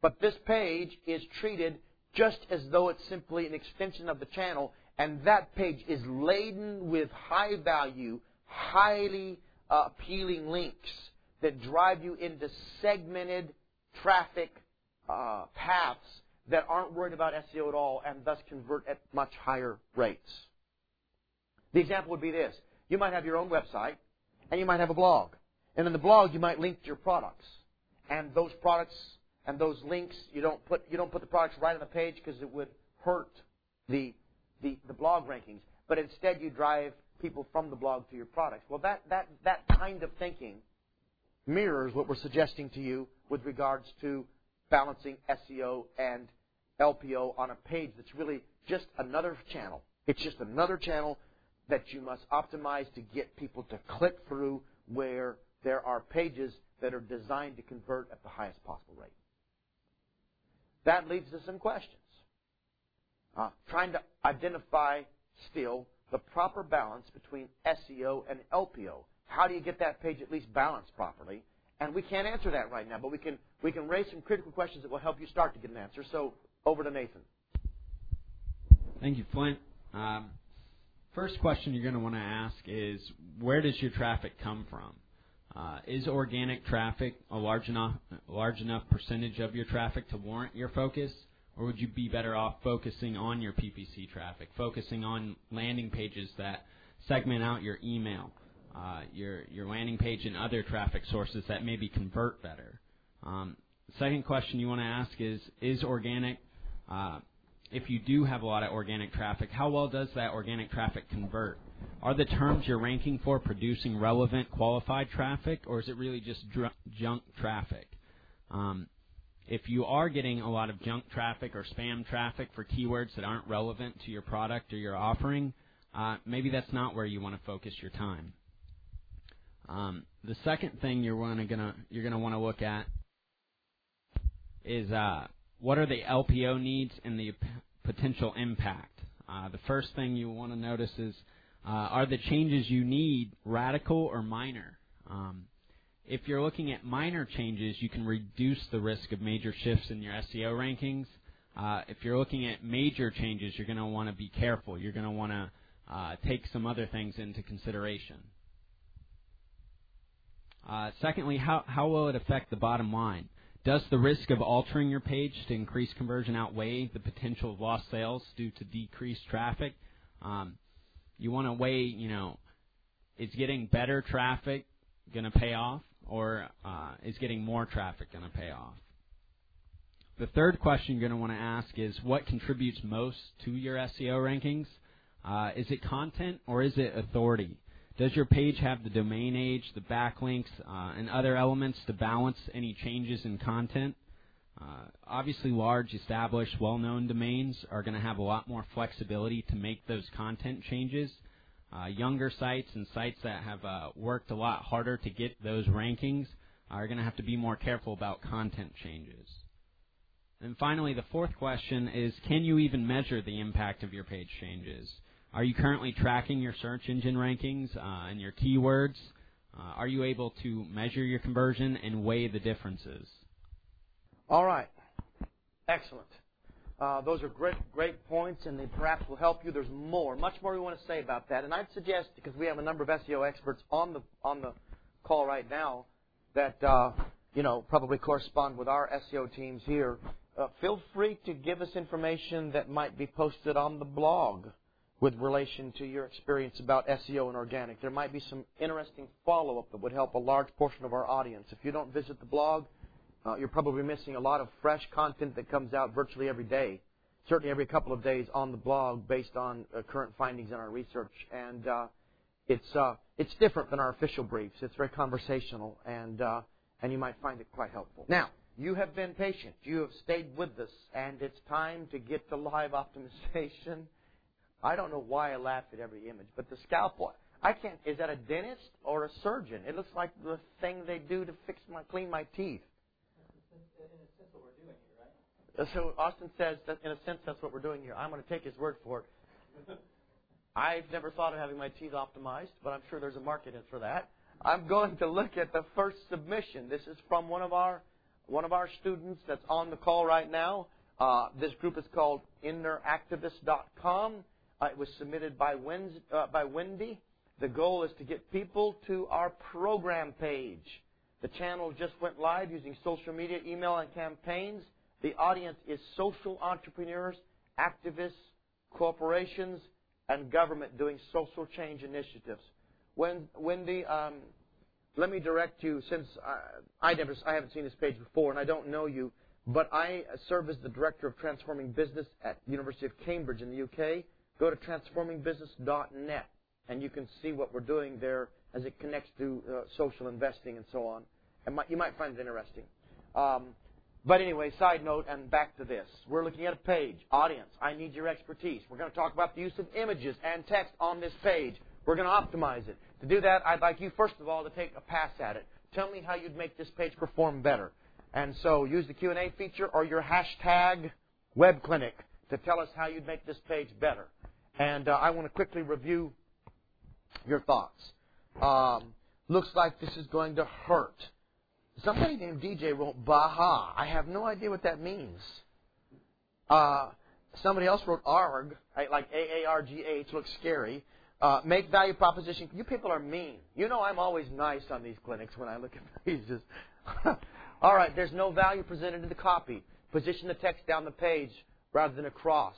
But this page is treated just as though it's simply an extension of the channel, and that page is laden with high value, highly uh, appealing links that drive you into segmented traffic uh, paths that aren't worried about SEO at all and thus convert at much higher rates. The example would be this. You might have your own website and you might have a blog. And in the blog you might link to your products. And those products and those links you don't put you don't put the products right on the page because it would hurt the, the the blog rankings. But instead, you drive people from the blog to your products. Well, that that that kind of thinking mirrors what we're suggesting to you with regards to balancing SEO and LPO on a page that's really just another channel. It's just another channel that you must optimize to get people to click through where there are pages that are designed to convert at the highest possible rate. That leads to some questions. Uh, trying to identify still the proper balance between SEO and LPO. How do you get that page at least balanced properly? And we can't answer that right now, but we can we can raise some critical questions that will help you start to get an answer. So over to Nathan. Thank you, Flint. Um, first question you're going to want to ask is where does your traffic come from? Uh, is organic traffic a large enough large enough percentage of your traffic to warrant your focus, or would you be better off focusing on your PPC traffic, focusing on landing pages that segment out your email, uh, your your landing page, and other traffic sources that maybe convert better? Um, second question you want to ask is: Is organic uh, if you do have a lot of organic traffic, how well does that organic traffic convert? Are the terms you're ranking for producing relevant, qualified traffic, or is it really just dr- junk traffic? Um, if you are getting a lot of junk traffic or spam traffic for keywords that aren't relevant to your product or your offering, uh, maybe that's not where you want to focus your time. Um, the second thing you're gonna you're gonna want to look at is uh, what are the LPO needs and the p- potential impact. Uh, the first thing you want to notice is uh, are the changes you need radical or minor? Um, if you're looking at minor changes, you can reduce the risk of major shifts in your SEO rankings. Uh, if you're looking at major changes, you're going to want to be careful. You're going to want to uh, take some other things into consideration. Uh, secondly, how, how will it affect the bottom line? Does the risk of altering your page to increase conversion outweigh the potential of lost sales due to decreased traffic? Um, you want to weigh, you know, is getting better traffic going to pay off, or uh, is getting more traffic going to pay off? The third question you're going to want to ask is what contributes most to your SEO rankings? Uh, is it content or is it authority? Does your page have the domain age, the backlinks, uh, and other elements to balance any changes in content? Uh, obviously, large, established, well-known domains are going to have a lot more flexibility to make those content changes. Uh, younger sites and sites that have uh, worked a lot harder to get those rankings are going to have to be more careful about content changes. And finally, the fourth question is can you even measure the impact of your page changes? Are you currently tracking your search engine rankings uh, and your keywords? Uh, are you able to measure your conversion and weigh the differences? All right. Excellent. Uh, those are great, great points, and they perhaps will help you. There's more, much more we want to say about that. And I'd suggest, because we have a number of SEO experts on the on the call right now, that uh, you know probably correspond with our SEO teams here. Uh, feel free to give us information that might be posted on the blog with relation to your experience about SEO and organic. There might be some interesting follow-up that would help a large portion of our audience. If you don't visit the blog, uh, you're probably missing a lot of fresh content that comes out virtually every day, certainly every couple of days on the blog based on uh, current findings in our research. And uh, it's uh, it's different than our official briefs. It's very conversational, and uh, and you might find it quite helpful. Now, you have been patient. You have stayed with us, and it's time to get to live optimization. I don't know why I laugh at every image, but the scalpel. I can't. Is that a dentist or a surgeon? It looks like the thing they do to fix my clean my teeth. So Austin says that in a sense that's what we're doing here. I'm going to take his word for it. I've never thought of having my teeth optimized, but I'm sure there's a market for that. I'm going to look at the first submission. This is from one of our one of our students that's on the call right now. Uh, this group is called inneractivist.com. Uh, it was submitted by, Wendy, uh, by Wendy. The goal is to get people to our program page. The channel just went live using social media, email, and campaigns. The audience is social entrepreneurs, activists, corporations, and government doing social change initiatives. When, Wendy, um, let me direct you, since I, I, never, I haven't seen this page before and I don't know you, but I serve as the Director of Transforming Business at University of Cambridge in the UK. Go to transformingbusiness.net and you can see what we're doing there as it connects to uh, social investing and so on. And you might find it interesting. Um, but anyway, side note, and back to this. We're looking at a page. Audience, I need your expertise. We're going to talk about the use of images and text on this page. We're going to optimize it. To do that, I'd like you, first of all, to take a pass at it. Tell me how you'd make this page perform better. And so use the Q&A feature or your hashtag web clinic to tell us how you'd make this page better. And uh, I want to quickly review your thoughts. Um, looks like this is going to hurt. Somebody named DJ wrote Baha. I have no idea what that means. Uh, somebody else wrote ARG, right, like A A R G H, looks scary. Uh, make value proposition. You people are mean. You know I'm always nice on these clinics when I look at these. Just all right. There's no value presented in the copy. Position the text down the page rather than across.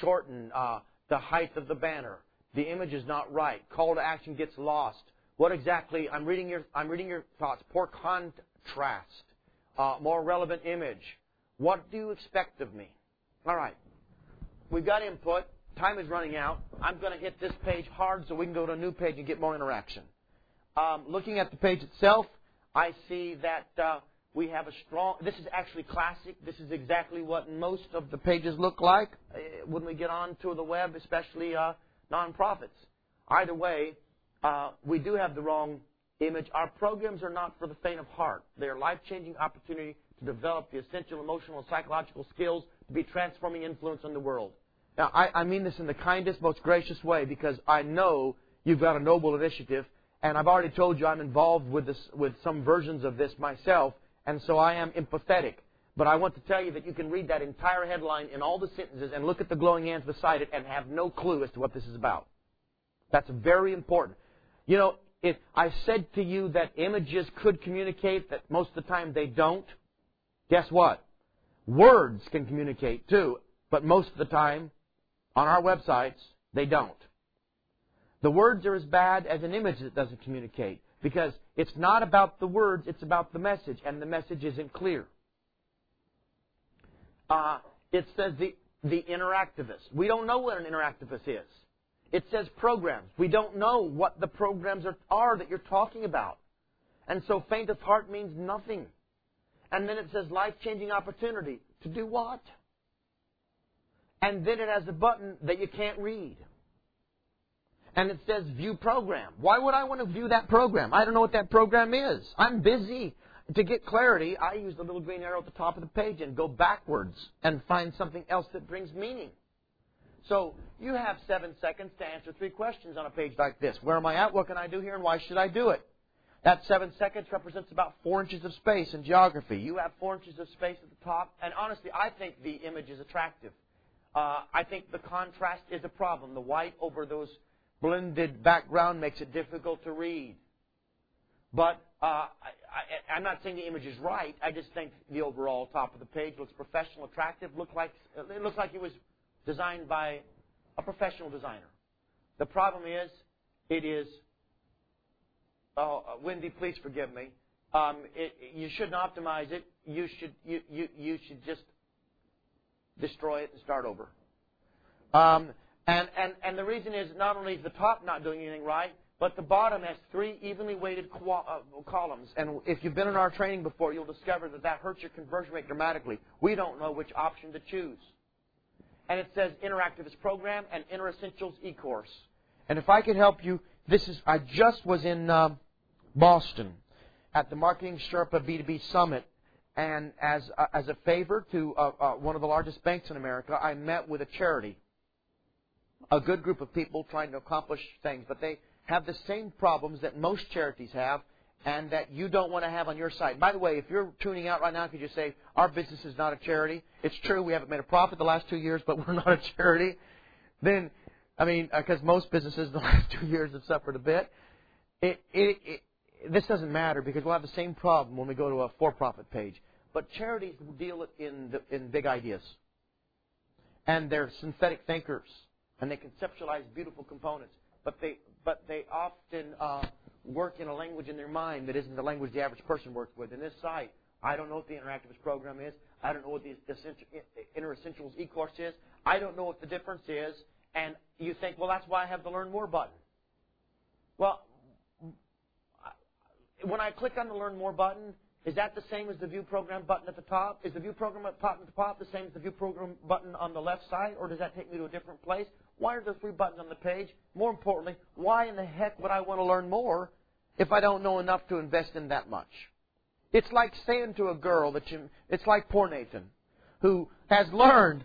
Shorten uh, the height of the banner. The image is not right. Call to action gets lost. What exactly? I'm reading your. I'm reading your thoughts. Poor contrast, uh, more relevant image. What do you expect of me? All right. We've got input. Time is running out. I'm going to hit this page hard so we can go to a new page and get more interaction. Um, looking at the page itself, I see that uh, we have a strong. This is actually classic. This is exactly what most of the pages look like uh, when we get onto the web, especially uh, nonprofits. Either way, uh, we do have the wrong image. Our programs are not for the faint of heart. They are life-changing opportunity to develop the essential emotional and psychological skills to be transforming influence in the world. Now, I, I mean this in the kindest, most gracious way because I know you've got a noble initiative, and I've already told you I'm involved with this, with some versions of this myself, and so I am empathetic. But I want to tell you that you can read that entire headline in all the sentences and look at the glowing hands beside it and have no clue as to what this is about. That's very important. You know, if I said to you that images could communicate, that most of the time they don't, guess what? Words can communicate too, but most of the time on our websites, they don't. The words are as bad as an image that doesn't communicate because it's not about the words, it's about the message, and the message isn't clear. Uh, it says the, the interactivist. We don't know what an interactivist is. It says programs. We don't know what the programs are, are that you're talking about. And so faint of heart means nothing. And then it says life changing opportunity. To do what? And then it has a button that you can't read. And it says view program. Why would I want to view that program? I don't know what that program is. I'm busy. to get clarity, I use the little green arrow at the top of the page and go backwards and find something else that brings meaning. So you have seven seconds to answer three questions on a page like this. Where am I at? What can I do here? And why should I do it? That seven seconds represents about four inches of space in geography. You have four inches of space at the top, and honestly, I think the image is attractive. Uh, I think the contrast is a problem. The white over those blended background makes it difficult to read. But uh, I, am not saying the image is right. I just think the overall top of the page looks professional, attractive. Look like it looks like it was designed by a professional designer. The problem is, it is. Oh, Wendy, please forgive me. Um, it, you shouldn't optimize it. You should you, you, you should just destroy it and start over. Um, and, and, and the reason is not only is the top not doing anything right, but the bottom has three evenly weighted uh, columns. And if you've been in our training before, you'll discover that that hurts your conversion rate dramatically. We don't know which option to choose. And it says Interactivist Program and Inner Essentials e-course. And if I could help you, this is, I just was in uh, Boston at the Marketing Sherpa B2B Summit. And as, uh, as a favor to uh, uh, one of the largest banks in America, I met with a charity a good group of people trying to accomplish things, but they have the same problems that most charities have and that you don't want to have on your site. By the way, if you're tuning out right now because you say, our business is not a charity, it's true, we haven't made a profit the last two years, but we're not a charity, then, I mean, because uh, most businesses the last two years have suffered a bit, it, it, it, this doesn't matter because we'll have the same problem when we go to a for-profit page. But charities deal in, the, in big ideas. And they're synthetic thinkers and they conceptualize beautiful components, but they but they often uh, work in a language in their mind that isn't the language the average person works with. In this site, I don't know what the interactivist program is. I don't know what the inner essentials e-course is. I don't know what the difference is. And you think, well, that's why I have the learn more button. Well, when I click on the learn more button, is that the same as the view program button at the top? Is the view program button at the top the same as the view program button on the left side, or does that take me to a different place? Why are there three buttons on the page? More importantly, why in the heck would I want to learn more if I don't know enough to invest in that much? It's like saying to a girl that you, it's like poor Nathan, who has learned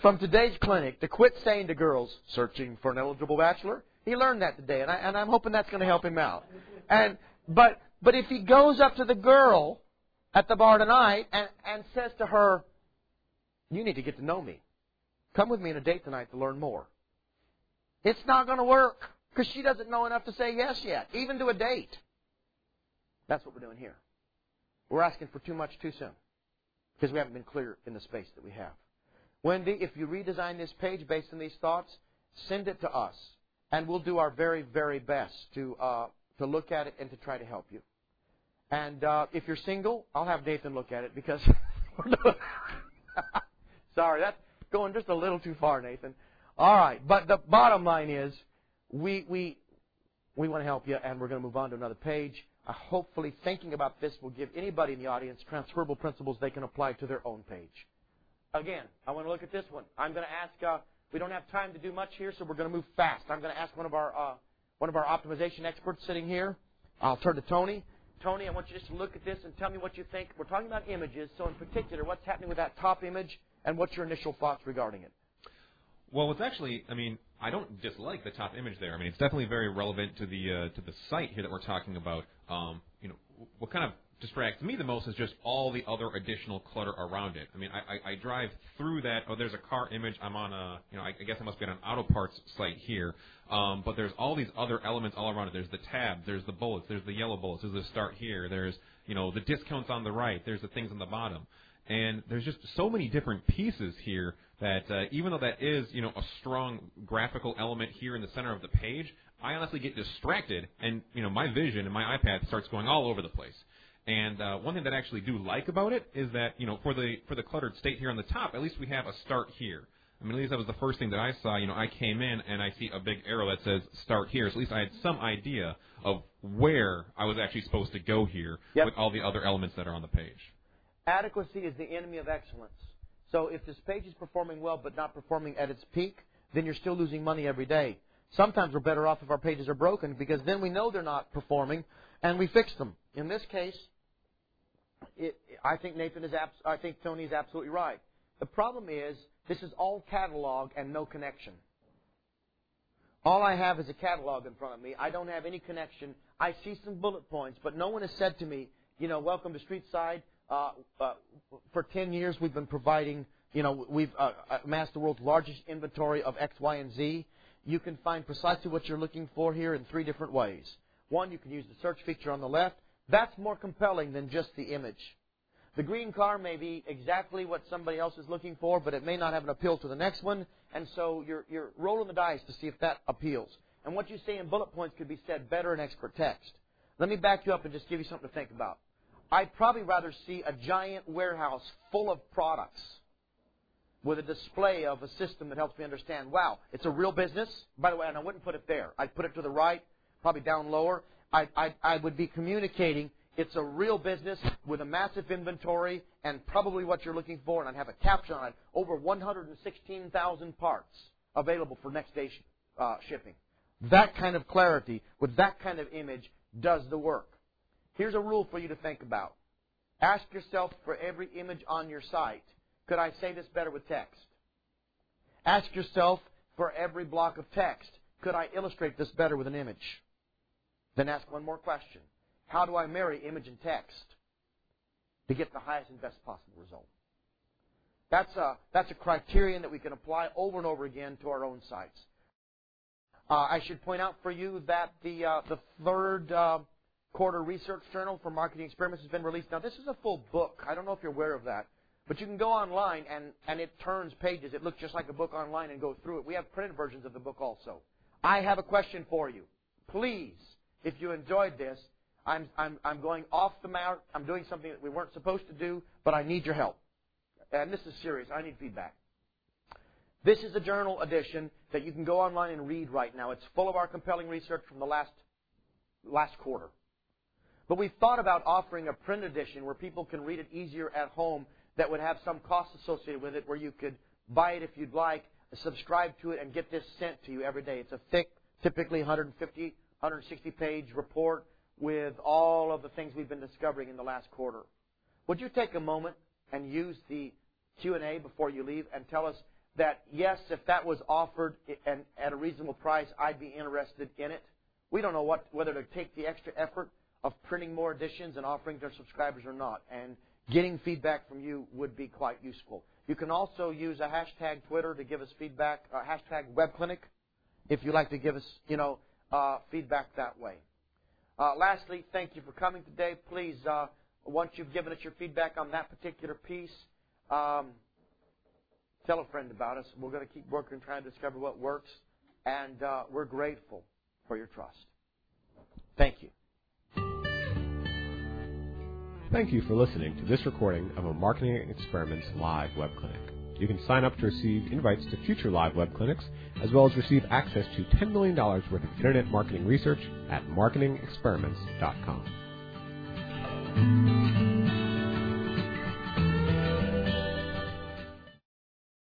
from today's clinic to quit saying to girls, searching for an eligible bachelor. He learned that today, and, I, and I'm hoping that's going to help him out. And, but, but if he goes up to the girl at the bar tonight and, and says to her, you need to get to know me. Come with me on a date tonight to learn more. It's not going to work because she doesn't know enough to say yes yet, even to a date. That's what we're doing here. We're asking for too much too soon because we haven't been clear in the space that we have. Wendy, if you redesign this page based on these thoughts, send it to us, and we'll do our very, very best to uh, to look at it and to try to help you. And uh, if you're single, I'll have Nathan look at it because sorry, that's going just a little too far, Nathan. All right, but the bottom line is we, we, we want to help you, and we're going to move on to another page. Uh, hopefully, thinking about this will give anybody in the audience transferable principles they can apply to their own page. Again, I want to look at this one. I'm going to ask. Uh, we don't have time to do much here, so we're going to move fast. I'm going to ask one of our uh, one of our optimization experts sitting here. I'll turn to Tony. Tony, I want you just to look at this and tell me what you think. We're talking about images, so in particular, what's happening with that top image, and what's your initial thoughts regarding it? Well, it's actually, I mean, I don't dislike the top image there. I mean, it's definitely very relevant to the uh, to the site here that we're talking about. Um, you know, what kind of distracts me the most is just all the other additional clutter around it. I mean, I, I, I drive through that. Oh, there's a car image. I'm on a, you know, I, I guess I must be on an auto parts site here. Um, but there's all these other elements all around it. There's the tabs. There's the bullets. There's the yellow bullets. There's the start here. There's, you know, the discounts on the right. There's the things on the bottom. And there's just so many different pieces here that uh, even though that is you know a strong graphical element here in the center of the page, I honestly get distracted, and you know my vision and my eye-path starts going all over the place. And uh, one thing that I actually do like about it is that you know for the for the cluttered state here on the top, at least we have a start here. I mean, at least that was the first thing that I saw. You know, I came in and I see a big arrow that says start here. So at least I had some idea of where I was actually supposed to go here yep. with all the other elements that are on the page. Adequacy is the enemy of excellence. So if this page is performing well but not performing at its peak, then you're still losing money every day. Sometimes we're better off if our pages are broken because then we know they're not performing and we fix them. In this case, it, I think Nathan is abs- I think Tony is absolutely right. The problem is this is all catalog and no connection. All I have is a catalog in front of me. I don't have any connection. I see some bullet points, but no one has said to me, you know, welcome to Streetside. Uh, uh, for 10 years, we've been providing, you know, we've uh, amassed the world's largest inventory of X, Y, and Z. You can find precisely what you're looking for here in three different ways. One, you can use the search feature on the left. That's more compelling than just the image. The green car may be exactly what somebody else is looking for, but it may not have an appeal to the next one, and so you're, you're rolling the dice to see if that appeals. And what you say in bullet points could be said better in expert text. Let me back you up and just give you something to think about. I'd probably rather see a giant warehouse full of products with a display of a system that helps me understand, wow, it's a real business. By the way, and I wouldn't put it there. I'd put it to the right, probably down lower. I, I, I would be communicating it's a real business with a massive inventory and probably what you're looking for, and I'd have a caption on it. Over 116,000 parts available for next day uh, shipping. That kind of clarity with that kind of image does the work. Here's a rule for you to think about. Ask yourself for every image on your site, could I say this better with text? Ask yourself for every block of text, could I illustrate this better with an image? Then ask one more question. How do I marry image and text to get the highest and best possible result? That's a, that's a criterion that we can apply over and over again to our own sites. Uh, I should point out for you that the, uh, the third uh, quarter research journal for marketing experiments has been released. Now, this is a full book. I don't know if you're aware of that. But you can go online and, and it turns pages. It looks just like a book online and go through it. We have printed versions of the book also. I have a question for you. Please, if you enjoyed this, I'm, I'm, I'm going off the mount. I'm doing something that we weren't supposed to do, but I need your help. And this is serious. I need feedback. This is a journal edition that you can go online and read right now. It's full of our compelling research from the last, last quarter. But we've thought about offering a print edition where people can read it easier at home that would have some cost associated with it where you could buy it if you'd like, subscribe to it, and get this sent to you every day. It's a thick, typically 150, 160 page report with all of the things we've been discovering in the last quarter. Would you take a moment and use the Q&A before you leave and tell us that yes, if that was offered and at a reasonable price, I'd be interested in it. We don't know what whether to take the extra effort of printing more editions and offering to our subscribers or not. And getting feedback from you would be quite useful. You can also use a hashtag Twitter to give us feedback, uh, hashtag WebClinic, if you'd like to give us, you know, uh, feedback that way. Uh, lastly, thank you for coming today. Please, uh, once you've given us your feedback on that particular piece, um, tell a friend about us. We're going to keep working trying to discover what works, and uh, we're grateful for your trust. Thank you. Thank you for listening to this recording of a Marketing Experiments live web clinic. You can sign up to receive invites to future live web clinics, as well as receive access to $10 million worth of internet marketing research at marketingexperiments.com.